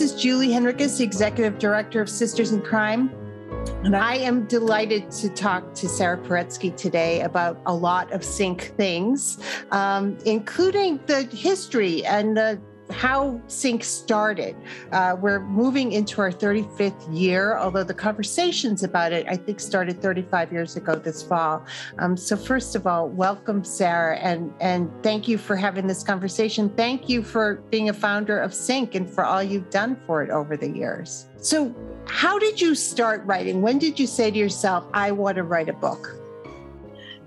This is Julie Hennrikus, the Executive Director of Sisters in Crime. And I am delighted to talk to Sara Paretsky today about a lot of SinC things, um, including the history and the how SinC started. Uh, we're moving into our 35th year, although the conversations about it, I think, started 35 years ago this fall. Um, so, first of all, welcome, Sara, and, and thank you for having this conversation. Thank you for being a founder of SinC and for all you've done for it over the years. So, how did you start writing? When did you say to yourself, I want to write a book?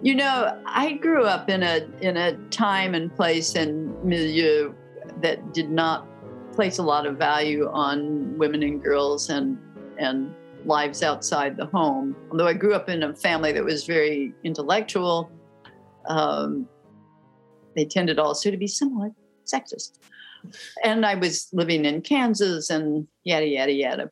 You know, I grew up in a in a time and place and milieu that did not place a lot of value on women and girls and and lives outside the home. Although I grew up in a family that was very intellectual, um, they tended also to be somewhat sexist. And I was living in Kansas and yada, yada, yada.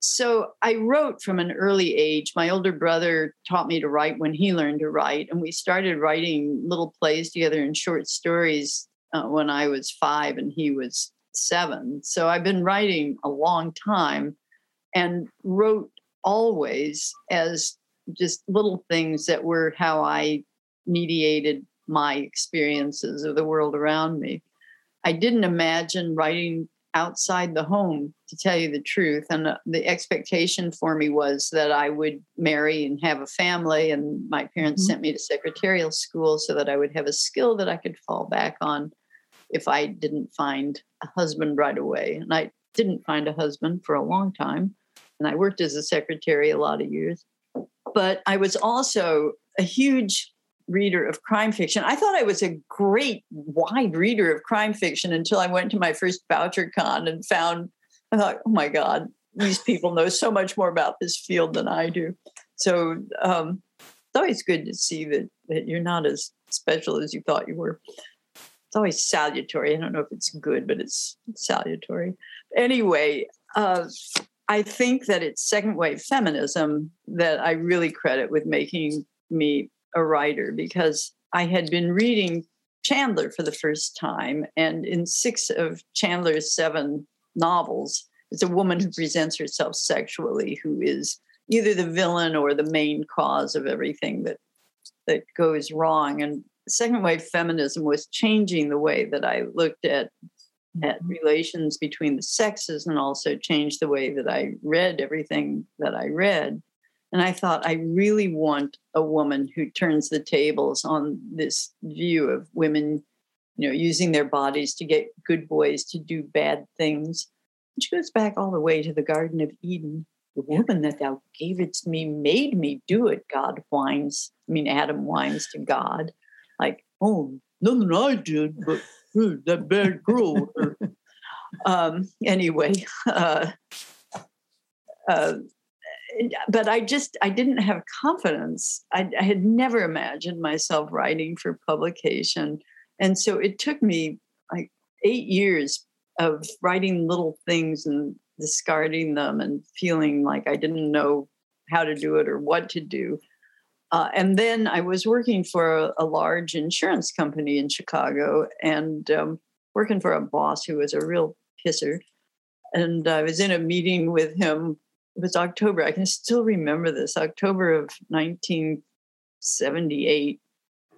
So I wrote from an early age. My older brother taught me to write when he learned to write, and we started writing little plays together and short stories uh, when I was five and he was seven. So I've been writing a long time and wrote always as just little things that were how I mediated my experiences of the world around me. I didn't imagine writing outside the home, to tell you the truth. And uh, the expectation for me was that I would marry and have a family. And my parents mm-hmm. sent me to secretarial school so that I would have a skill that I could fall back on if I didn't find a husband right away. And I didn't find a husband for a long time. And I worked as a secretary a lot of years. But I was also a huge reader of crime fiction. I thought I was a great wide reader of crime fiction until I went to my first Bouchercon and found, I thought, oh my God, these people know so much more about this field than I do. So um, it's always good to see that, that you're not as special as you thought you were it's always salutary. I don't know if it's good, but it's salutary. Anyway, uh, I think that it's second wave feminism that I really credit with making me a writer because I had been reading Chandler for the first time. And in six of Chandler's seven novels, it's a woman who presents herself sexually who is either the villain or the main cause of everything that that goes wrong. And second wave feminism was changing the way that I looked at at mm-hmm. relations between the sexes and also changed the way that I read everything that I read. And I thought, I really want a woman who turns the tables on this view of women, you know, using their bodies to get good boys to do bad things. She goes back all the way to the Garden of Eden. The woman that thou gavest me made me do it, God whines. I mean, Adam whines to God like, oh, nothing I did, but hmm, that bad girl. um, anyway, uh, uh, but I just I didn't have confidence. I, I, had never imagined myself writing for publication, and so it took me like eight years of writing little things and discarding them and feeling like I didn't know how to do it or what to do uh, and then I was working for a, a, large insurance company in Chicago and um, working for a boss who was a real pisser. And I was in a meeting with him. It was October. I can still remember this October of 1978,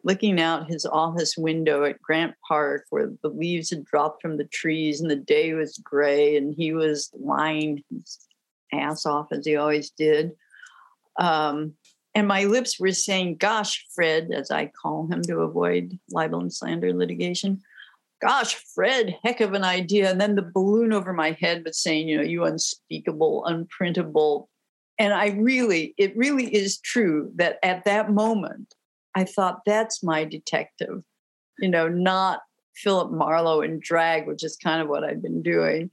looking out his office window at Grant Park, where the leaves had dropped from the trees and the day was gray, and he was lying his ass off as he always did. Um, and my lips were saying, Gosh, Fred, as I call him to avoid libel and slander litigation. Gosh, Fred, heck of an idea. And then the balloon over my head was saying, You know, you unspeakable, unprintable. And I really, it really is true that at that moment, I thought, That's my detective, you know, not Philip Marlowe in drag, which is kind of what I've been doing.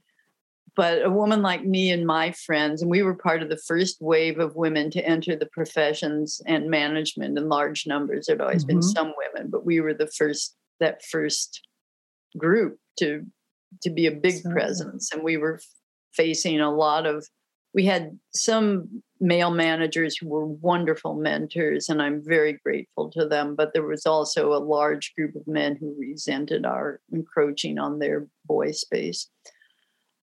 But a woman like me and my friends, and we were part of the first wave of women to enter the professions and management in large numbers. There'd always mm-hmm. been some women, but we were the first that first group to to be a big so, presence, and we were facing a lot of. We had some male managers who were wonderful mentors, and I'm very grateful to them. But there was also a large group of men who resented our encroaching on their boy space.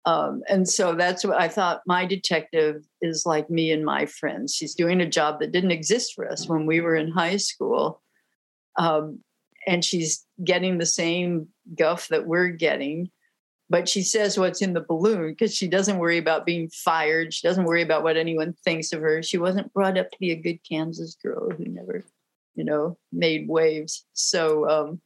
Um, and so that's what I thought. My detective is like me and my friends. She's doing a job that didn't exist for us when we were in high school. Um, and she's getting the same guff that we're getting. But she says what's in the balloon because she doesn't worry about being fired. She doesn't worry about what anyone thinks of her. She wasn't brought up to be a good Kansas girl who never, you know, made waves. So, um,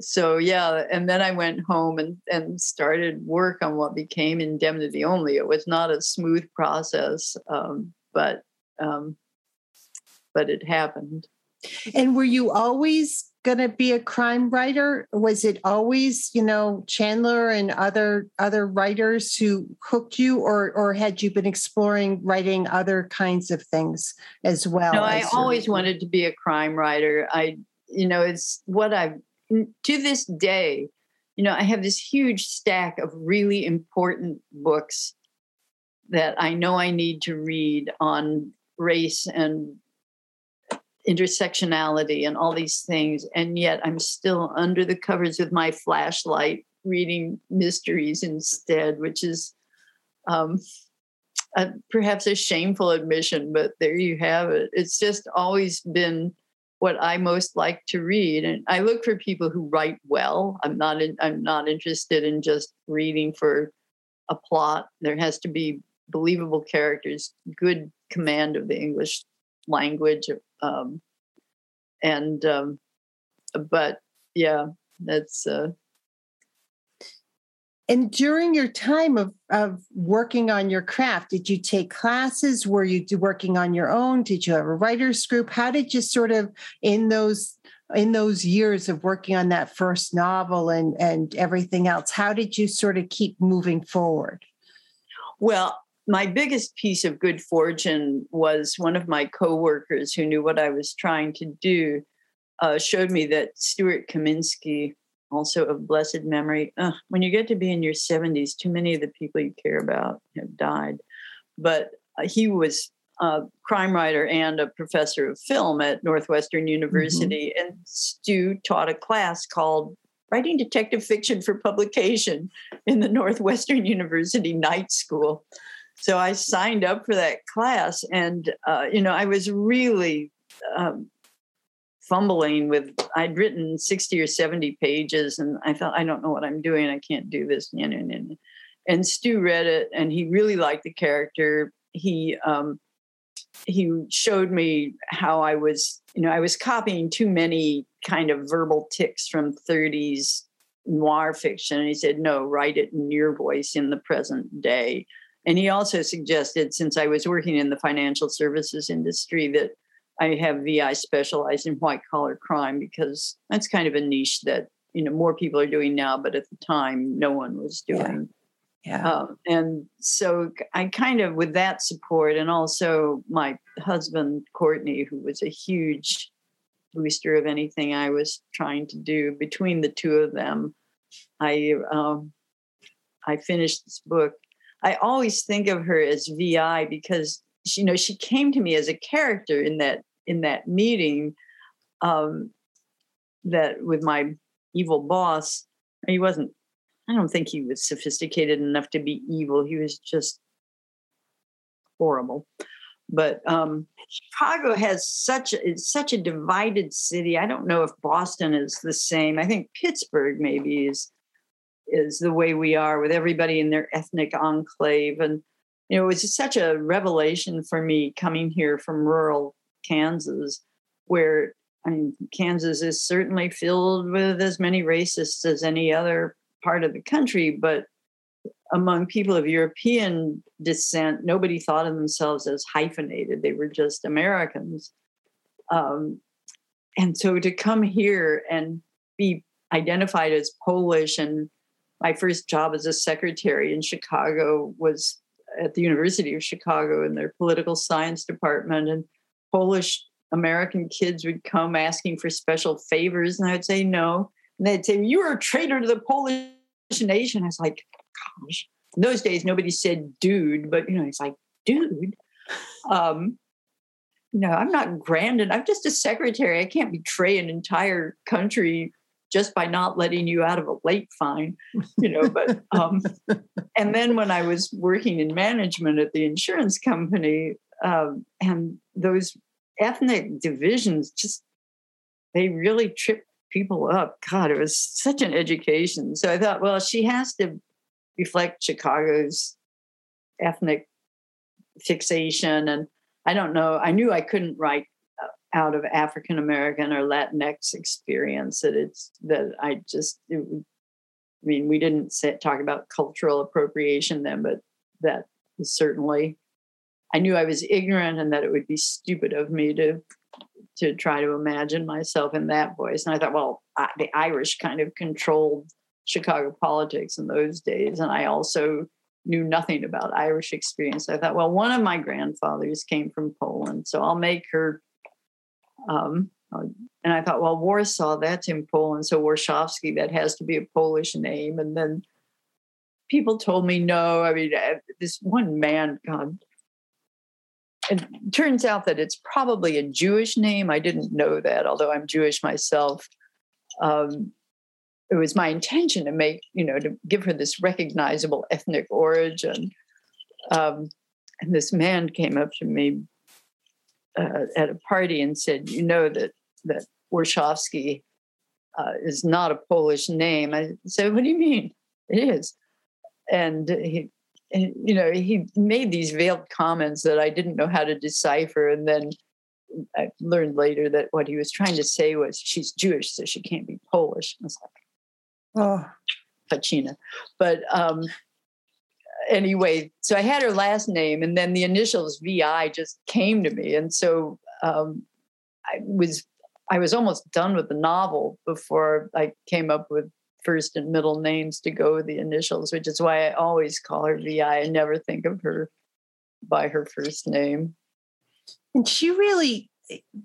so yeah and then i went home and, and started work on what became indemnity only. It was not a smooth process um, but um, but it happened. And were you always going to be a crime writer? Was it always you know chandler and other other writers who hooked you or or had you been exploring writing other kinds of things as well no i always wanted to be a crime writer. I you know it's what i've to this day, you know, I have this huge stack of really important books that I know I need to read on race and intersectionality and all these things. And yet I'm still under the covers with my flashlight reading mysteries instead, which is um, a, perhaps a shameful admission, but there you have it. It's just always been what I most like to read. And I look for people who write well. I'm not in, I'm not interested in just reading for a plot. There has to be believable characters, good command of the English language, um, and um, but yeah, that's uh, and during your time of, of working on your craft, did you take classes? Were you working on your own? Did you have a writer's group? How did you sort of in those in those years of working on that first novel and and everything else, how did you sort of keep moving forward? Well, my biggest piece of good fortune was one of my coworkers who knew what I was trying to do uh, showed me that Stuart Kaminsky also of blessed memory. Uh, when you get to be in your 70s, too many of the people you care about have died. But uh, he was a crime writer and a professor of film at Northwestern mm-hmm. University. Mm-hmm. And Stu taught a class called Writing Detective Fiction for Publication in the Northwestern University Night School. So I signed up for that class, and uh, you know I was really um, fumbling with I'd written 60 or 70 pages and I thought I don't know what I'm doing I can't do this and and Stu read it and he really liked the character. He um, he showed me how I was you know I was copying too many kind of verbal ticks from 30s noir fiction. And he said no write it in your voice in the present day. And he also suggested since I was working in the financial services industry that I have VI specialized in white collar crime because that's kind of a niche that you know more people are doing now, but at the time no one was doing. Yeah. yeah. Um, and so I kind of with that support, and also my husband Courtney, who was a huge booster of anything I was trying to do. Between the two of them, I um, I finished this book. I always think of her as VI because she, you know she came to me as a character in that in that meeting um, that with my evil boss. He wasn't i don't think he was sophisticated enough to be evil. He was just horrible. But um, chicago has such a, it's such a divided city. I don't know if boston is the same. I think pittsburgh maybe is is the way we are with everybody in their ethnic enclave and it was such a revelation for me coming here from rural Kansas, where I mean, Kansas is certainly filled with as many racists as any other part of the country, but among people of European descent, nobody thought of themselves as hyphenated. They were just Americans. Um, and so to come here and be identified as Polish. And my first job as a secretary in Chicago was at the University of Chicago in their political science department. And Polish American kids would come asking for special favors, and I'd say no. And they'd say, You are a traitor to the Polish nation. I was like, Gosh. In those days, nobody said dude, but you know, it's like, dude. Um, no, I'm not grand and I'm just a secretary. I can't betray an entire country just by not letting you out of a late fine, you know. But um, and then when I was working in management at the insurance company, um, and those ethnic divisions just they really tripped people up. God, it was such an education. So I thought, well, she has to reflect Chicago's ethnic fixation and I don't know. I knew I couldn't write out of African American or Latinx experience. That it's that I just. It, I mean, we didn't talk about cultural appropriation then, but that was certainly. I knew I was ignorant and that it would be stupid of me to to try to imagine myself in that voice. And I thought, well, I, the Irish kind of controlled Chicago politics in those days, and I also knew nothing about Irish experience. I thought, well, one of my grandfathers came from Poland, so I'll make her. Um, uh, and I thought, well, Warsaw, that's in Poland, so Warshawski, that has to be a Polish name. And then people told me no. I mean, uh, this one man, God, it turns out that it's probably a Jewish name. I didn't know that, although I'm Jewish myself. Um, it was my intention to make, you know, to give her this recognizable ethnic origin. Um, and this man came up to me uh, at a party and said, "You know that that Warshawski uh, is not a Polish name." I said, "What do you mean? It is." And he, and, you know, he made these veiled comments that I didn't know how to decipher, and then I learned later that what he was trying to say was, "She's Jewish, so she can't be Polish." I was like, Oh, Pacina. But um, anyway, so I had her last name, and then the initials VI just came to me, and so um, I was I was almost done with the novel before I came up with first and middle names to go with the initials, which is why I always call her VI. I never think of her by her first name. And she really,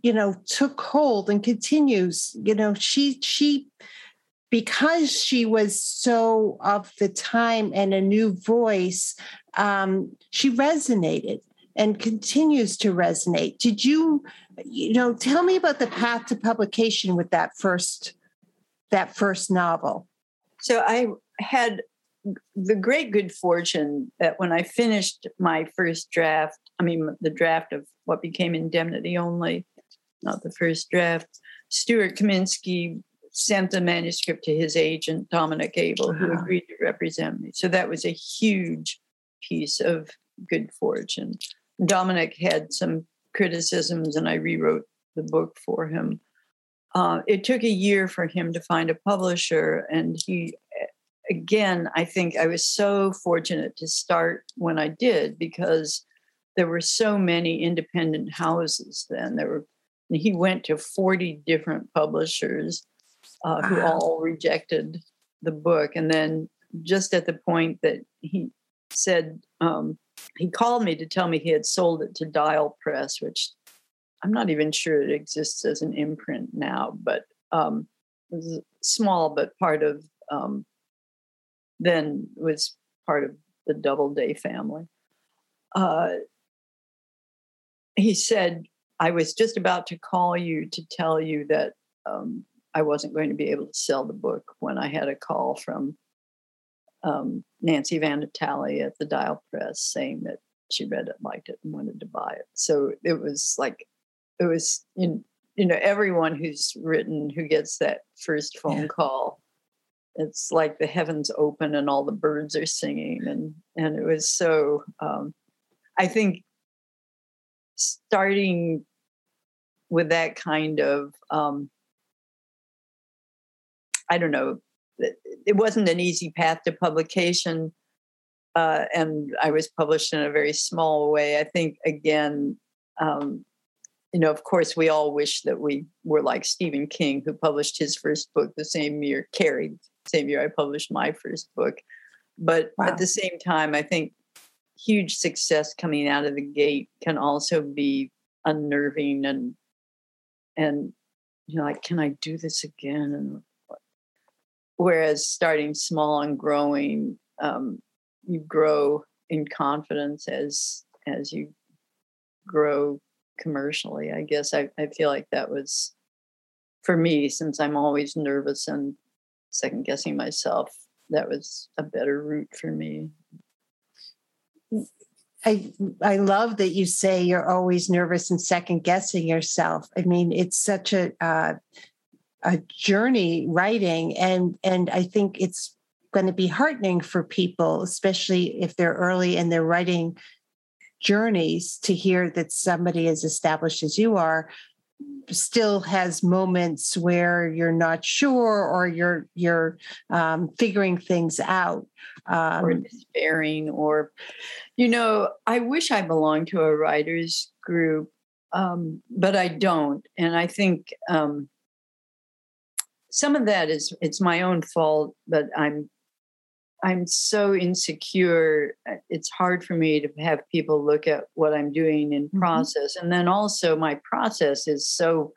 you know, took hold and continues. You know, she she because she was so of the time and a new voice, um, she resonated and continues to resonate. Did you, you know, tell me about the path to publication with that first that first novel? So I had the great good fortune that when I finished my first draft, I mean the draft of what became Indemnity Only, not the first draft, Stuart Kaminsky sent the manuscript to his agent, Dominick Abel, who agreed to represent me. So that was a huge piece of good fortune. Dominick had some criticisms, and I rewrote the book for him. Uh, it took a year for him to find a publisher, and he, again, I think I was so fortunate to start when I did because there were so many independent houses then. There were he went to 40 different publishers uh, who all rejected the book. And then just at the point that he said, um, he called me to tell me he had sold it to Dial Press, which I'm not even sure it exists as an imprint now, but um, it was small, but part of um, then was part of the Doubleday family. Uh, he said, I was just about to call you to tell you that um, I wasn't going to be able to sell the book when I had a call from um, Nancy Van Natale at the Dial Press saying that she read it, liked it, and wanted to buy it. So it was like, it was, you know, everyone who's written who gets that first phone yeah. call, it's like the heavens open and all the birds are singing. And, and it was so, um, I think starting with that kind of um, I don't know, it wasn't an easy path to publication. Uh, and I was published in a very small way. I think, again, um, you know, of course, we all wish that we were like Stephen King, who published his first book the same year, Carrie, same year I published my first book. But wow. at the same time, I think huge success coming out of the gate can also be unnerving and and you know, like, can I do this again? And whereas starting small and growing, um, you grow in confidence as as you grow commercially. I guess I, I feel like that was for me, since I'm always nervous and second guessing myself, that was a better route for me. I I love that you say you're always nervous and second guessing yourself. I mean, it's such a uh, a journey writing, and and I think it's going to be heartening for people, especially if they're early in their writing journeys, to hear that somebody as established as you are still has moments where you're not sure or you're you're um, figuring things out. Um, or despairing or you know i wish i belonged to a writers group um, but i don't and i think um, some of that is it's my own fault but i'm I'm so insecure. Uh, it's hard for me to have people look at what I'm doing in mm-hmm. process. And then also, my process is so,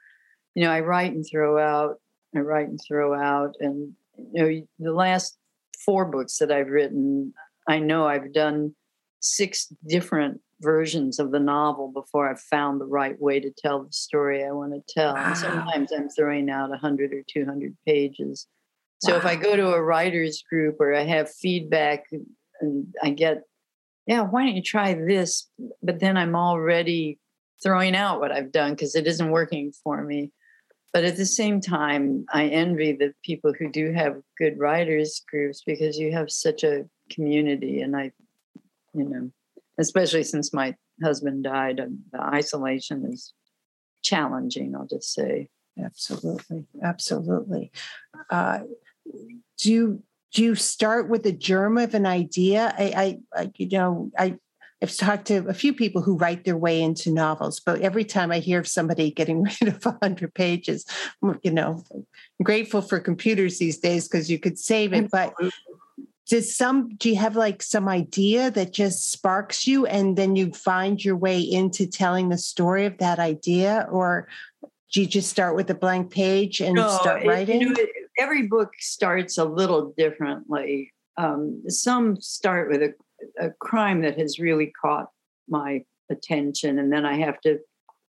you know, I write and throw out, I write and throw out. And, you know, the last four books that I've written, I know I've done six different versions of the novel before I've found the right way to tell the story I want to tell. Wow. And sometimes I'm throwing out 100 or 200 pages so wow. if I go to a writers group or I have feedback and I get, yeah, why don't you try this? But then I'm already throwing out what I've done because it isn't working for me. But at the same time, I envy the people who do have good writers groups because you have such a community. And I, you know, especially since my husband died, um, the isolation is challenging, I'll just say. Absolutely. Absolutely. Uh, do you do you start with a germ of an idea? I, I, I you know, I I've talked to a few people who write their way into novels, but every time I hear of somebody getting rid of 100 pages, you know, I'm grateful for computers these days because you could save it. But does some, do you have like some idea that just sparks you and then you find your way into telling the story of that idea? Or do you just start with a blank page and no, start writing? It, you know, every book starts a little differently. Um, some start with a, a crime that has really caught my attention, and then I have to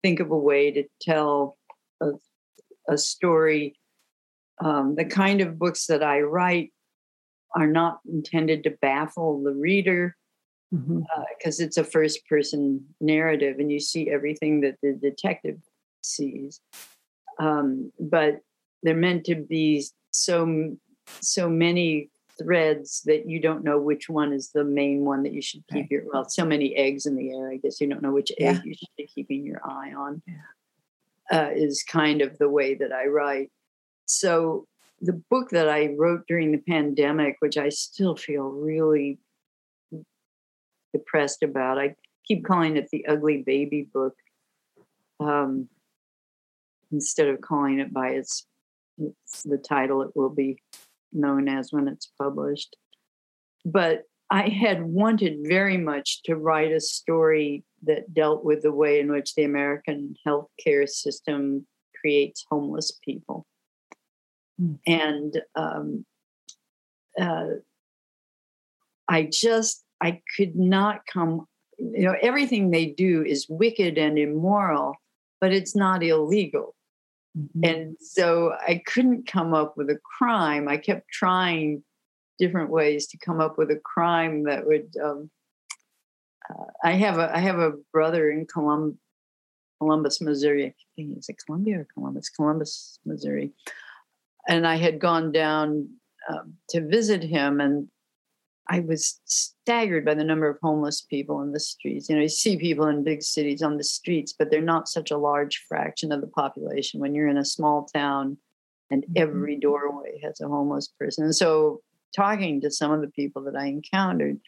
think of a way to tell a, a story. Um, the kind of books that I write are not intended to baffle the reader because mm-hmm. uh, it's a first person narrative and you see everything that the detective sees. Um, but they're meant to be so so many threads that you don't know which one is the main one that you should keep right. your well so many eggs in the air i guess you don't know which yeah. egg you should be keeping your eye on yeah. uh, is kind of the way that i write so the book that i wrote during the pandemic which i still feel really depressed about i keep calling it the ugly baby book um, instead of calling it by its, its the title it will be known as when it's published. But I had wanted very much to write a story that dealt with the way in which the American healthcare system creates homeless people. Mm. And um, uh, I just, I could not come, you know, everything they do is wicked and immoral, but it's not illegal. Mm-hmm. And so I couldn't come up with a crime. I kept trying different ways to come up with a crime that would. Um, uh, I have a I have a brother in Colum- Columbus, Missouri. I think is it Columbia or Columbus? Columbus, Missouri. And I had gone down um, to visit him, and I was staggered by the number of homeless people in the streets. You know, you see people in big cities on the streets, but they're not such a large fraction of the population. When you're in a small town and mm-hmm. every doorway has a homeless person. And so, talking to some of the people that I encountered,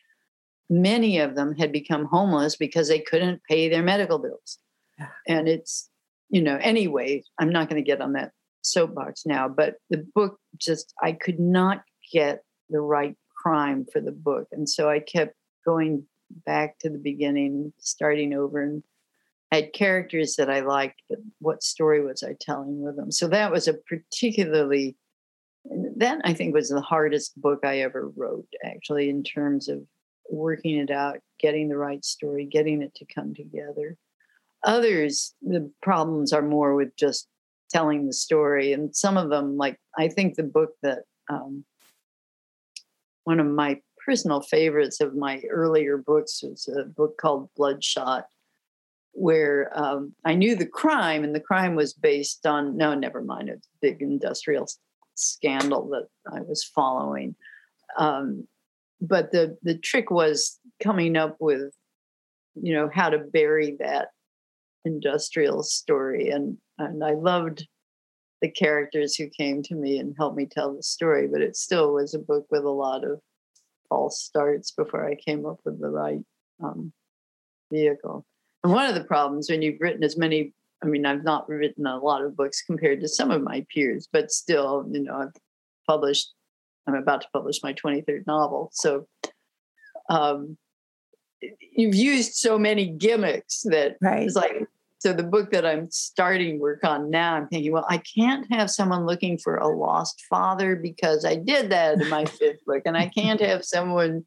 many of them had become homeless because they couldn't pay their medical bills. Yeah. And it's you know, anyway, I'm not going to get on that soapbox now, but the book just, I could not get the right crime for the book. And so I kept going back to the beginning, starting over, and had characters that I liked, but what story was I telling with them? So that was a particularly, that I think was the hardest book I ever wrote, actually, in terms of working it out, getting the right story, getting it to come together. Others, the problems are more with just telling the story. And some of them, like I think the book that um, one of my personal favorites of my earlier books was a book called Bloodshot, where um, I knew the crime, and the crime was based on no, never mind, a big industrial scandal that I was following. Um, but the the trick was coming up with, you know, how to bury that industrial story, and and I loved the characters who came to me and helped me tell the story. But it still was a book with a lot of false starts before I came up with the right um, vehicle. And one of the problems when you've written as many, I mean, I've not written a lot of books compared to some of my peers, but still, you know, I've published, I'm about to publish my 23rd novel. So um, you've used so many gimmicks that right. it's like, so the book that I'm starting work on now, I'm thinking, well, I can't have someone looking for a lost father because I did that in my fifth book, and I can't have someone,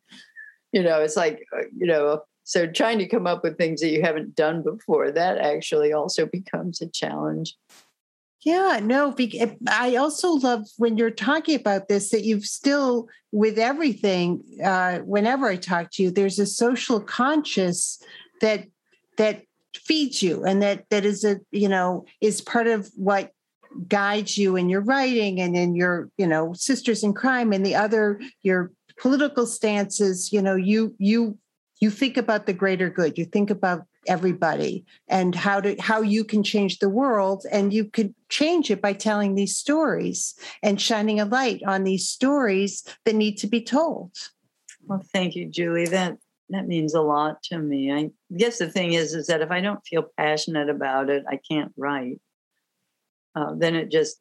you know, it's like, uh, you know, so trying to come up with things that you haven't done before that actually also becomes a challenge. Yeah, no, I also love when you're talking about this that you've still, with everything, uh, whenever I talk to you, there's a social conscious that that feeds you and that that is a you know is part of what guides you in your writing and in your you know sisters in crime and the other your political stances you know you you you think about the greater good. You think about everybody and how to how you can change the world. And you could change it by telling these stories and shining a light on these stories that need to be told. Well thank you julie. That that means a lot to me. I guess the thing is, is that if I don't feel passionate about it, I can't write. Uh, then it just,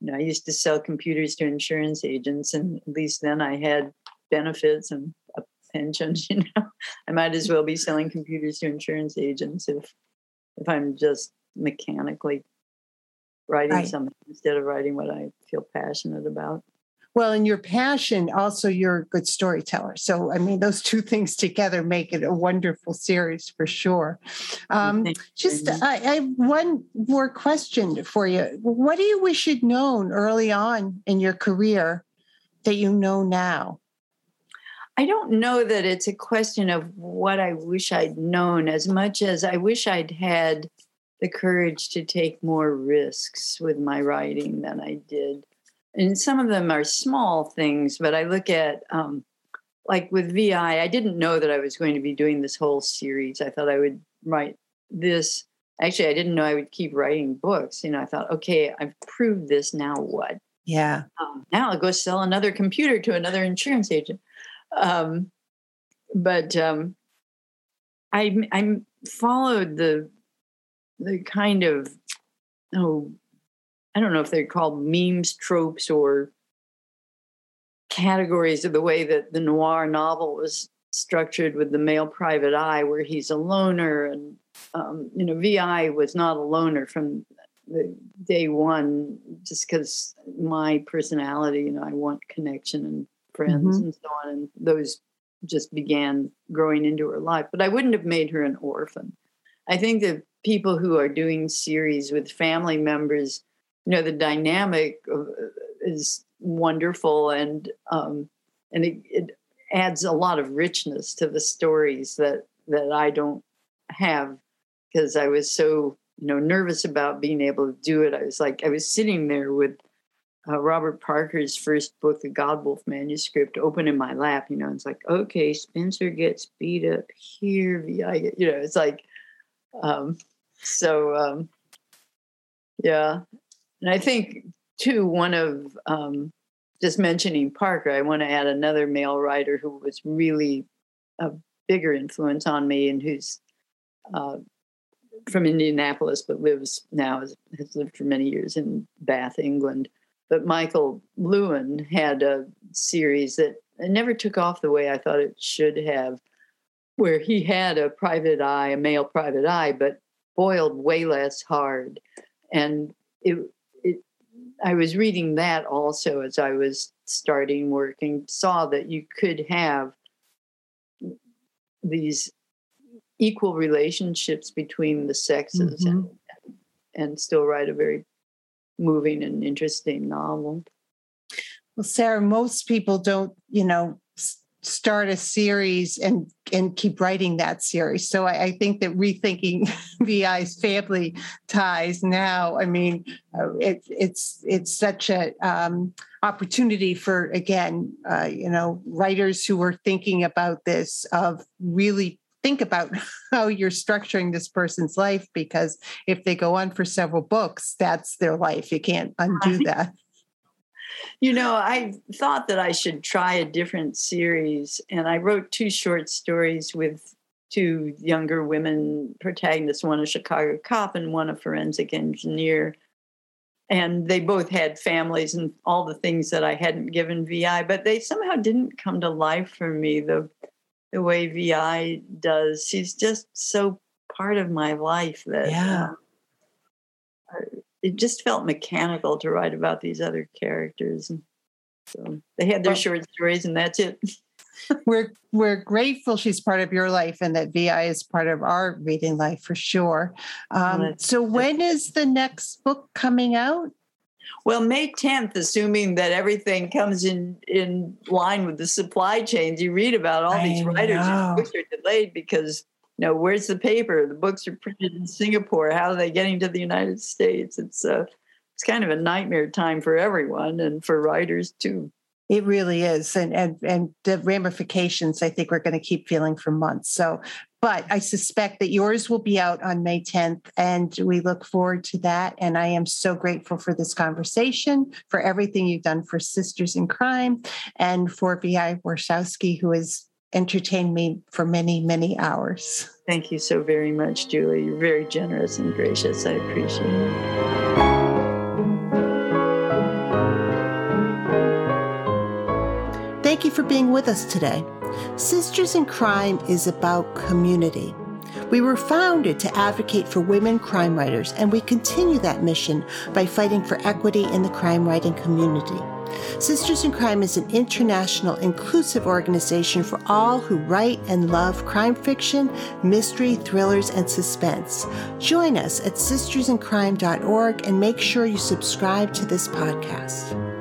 you know, I used to sell computers to insurance agents, and at least then I had benefits and a pension. You know, I might as well be selling computers to insurance agents if if I'm just mechanically writing right. something instead of writing what I feel passionate about. Well, and your passion, also you're a good storyteller. So, I mean, those two things together make it a wonderful series for sure. Um, just, I, I, have one more question for you. What do you wish you'd known early on in your career that you know now? I don't know that it's a question of what I wish I'd known as much as I wish I'd had the courage to take more risks with my writing than I did and some of them are small things but i look at um, like with vi i didn't know that i was going to be doing this whole series. I thought i would write this. Actually i didn't know i would keep writing books. You know i thought okay i've proved this now what? Yeah. Um, now i'll go sell another computer to another insurance agent. Um, but um, i i followed the the kind of oh I don't know if they're called memes, tropes, or categories of the way that the noir novel was structured with the male private eye, where he's a loner. And, um, you know, VI was not a loner from the day one, just because my personality, you know, I want connection and friends mm-hmm. and so on. And those just began growing into her life. But I wouldn't have made her an orphan. I think that people who are doing series with family members you know the dynamic is wonderful and um, and it, it, adds a lot of richness to the stories that that I don't have because I was so you know nervous about being able to do it. I was like I was sitting there with uh, Robert Parker's first book, the Godwulf manuscript, open in my lap. You know, it's like okay, Spenser gets beat up here. I get, you know, it's like um, so. Um, yeah, and I think, too, one of um, just mentioning Parker, I want to add another male writer who was really a bigger influence on me and who's uh, from Indianapolis, but lives now has, lived for many years in Bath, England. But Michael Lewin had a series that never took off the way I thought it should have, where he had a private eye, a male private eye, but boiled way less hard. And it, I was reading that also as I was starting working, saw that you could have these equal relationships between the sexes mm-hmm. and, and still write a very moving and interesting novel. Well, Sara, most people don't, you know, start a series and and keep writing that series. So I, I think that rethinking VI's family ties now, I mean, uh, it, it's it's such a um, opportunity for again, uh, you know, writers who are thinking about this of really think about how you're structuring this person's life because if they go on for several books, that's their life. You can't undo that. You know, I thought that I should try a different series, and I wrote two short stories with two younger women protagonists one a Chicago cop and one a forensic engineer. And they both had families and all the things that I hadn't given VI, but they somehow didn't come to life for me. The the way Vi does. She's just so part of my life that yeah. Uh, it just felt mechanical to write about these other characters. And so they had their short stories, and that's it. we're we're grateful she's part of your life and that Vi is part of our reading life for sure. Um, so when is the next book coming out? Well, May 10th, assuming that everything comes in in line with the supply chains, you read about all I these writers whose are delayed because you know where's the paper? The books are printed in Singapore. How are they getting to the United States? It's uh, it's kind of a nightmare time for everyone and for writers too. It really is, and and and the ramifications I think we're going to keep feeling for months. So but I suspect that yours will be out on May 10th, and we look forward to that. And I am so grateful for this conversation, for everything you've done for Sisters in Crime, and for Vi Warshawski, who has entertained me for many, many hours. Thank you so very much, Julie. You're very generous and gracious. I appreciate it. Thank you for being with us today. Sisters in Crime is about community. We were founded to advocate for women crime writers, and we continue that mission by fighting for equity in the crime writing community. Sisters in Crime is an international, inclusive organization for all who write and love crime fiction, mystery, thrillers, and suspense. Join us at sistersincrime.org and make sure you subscribe to this podcast.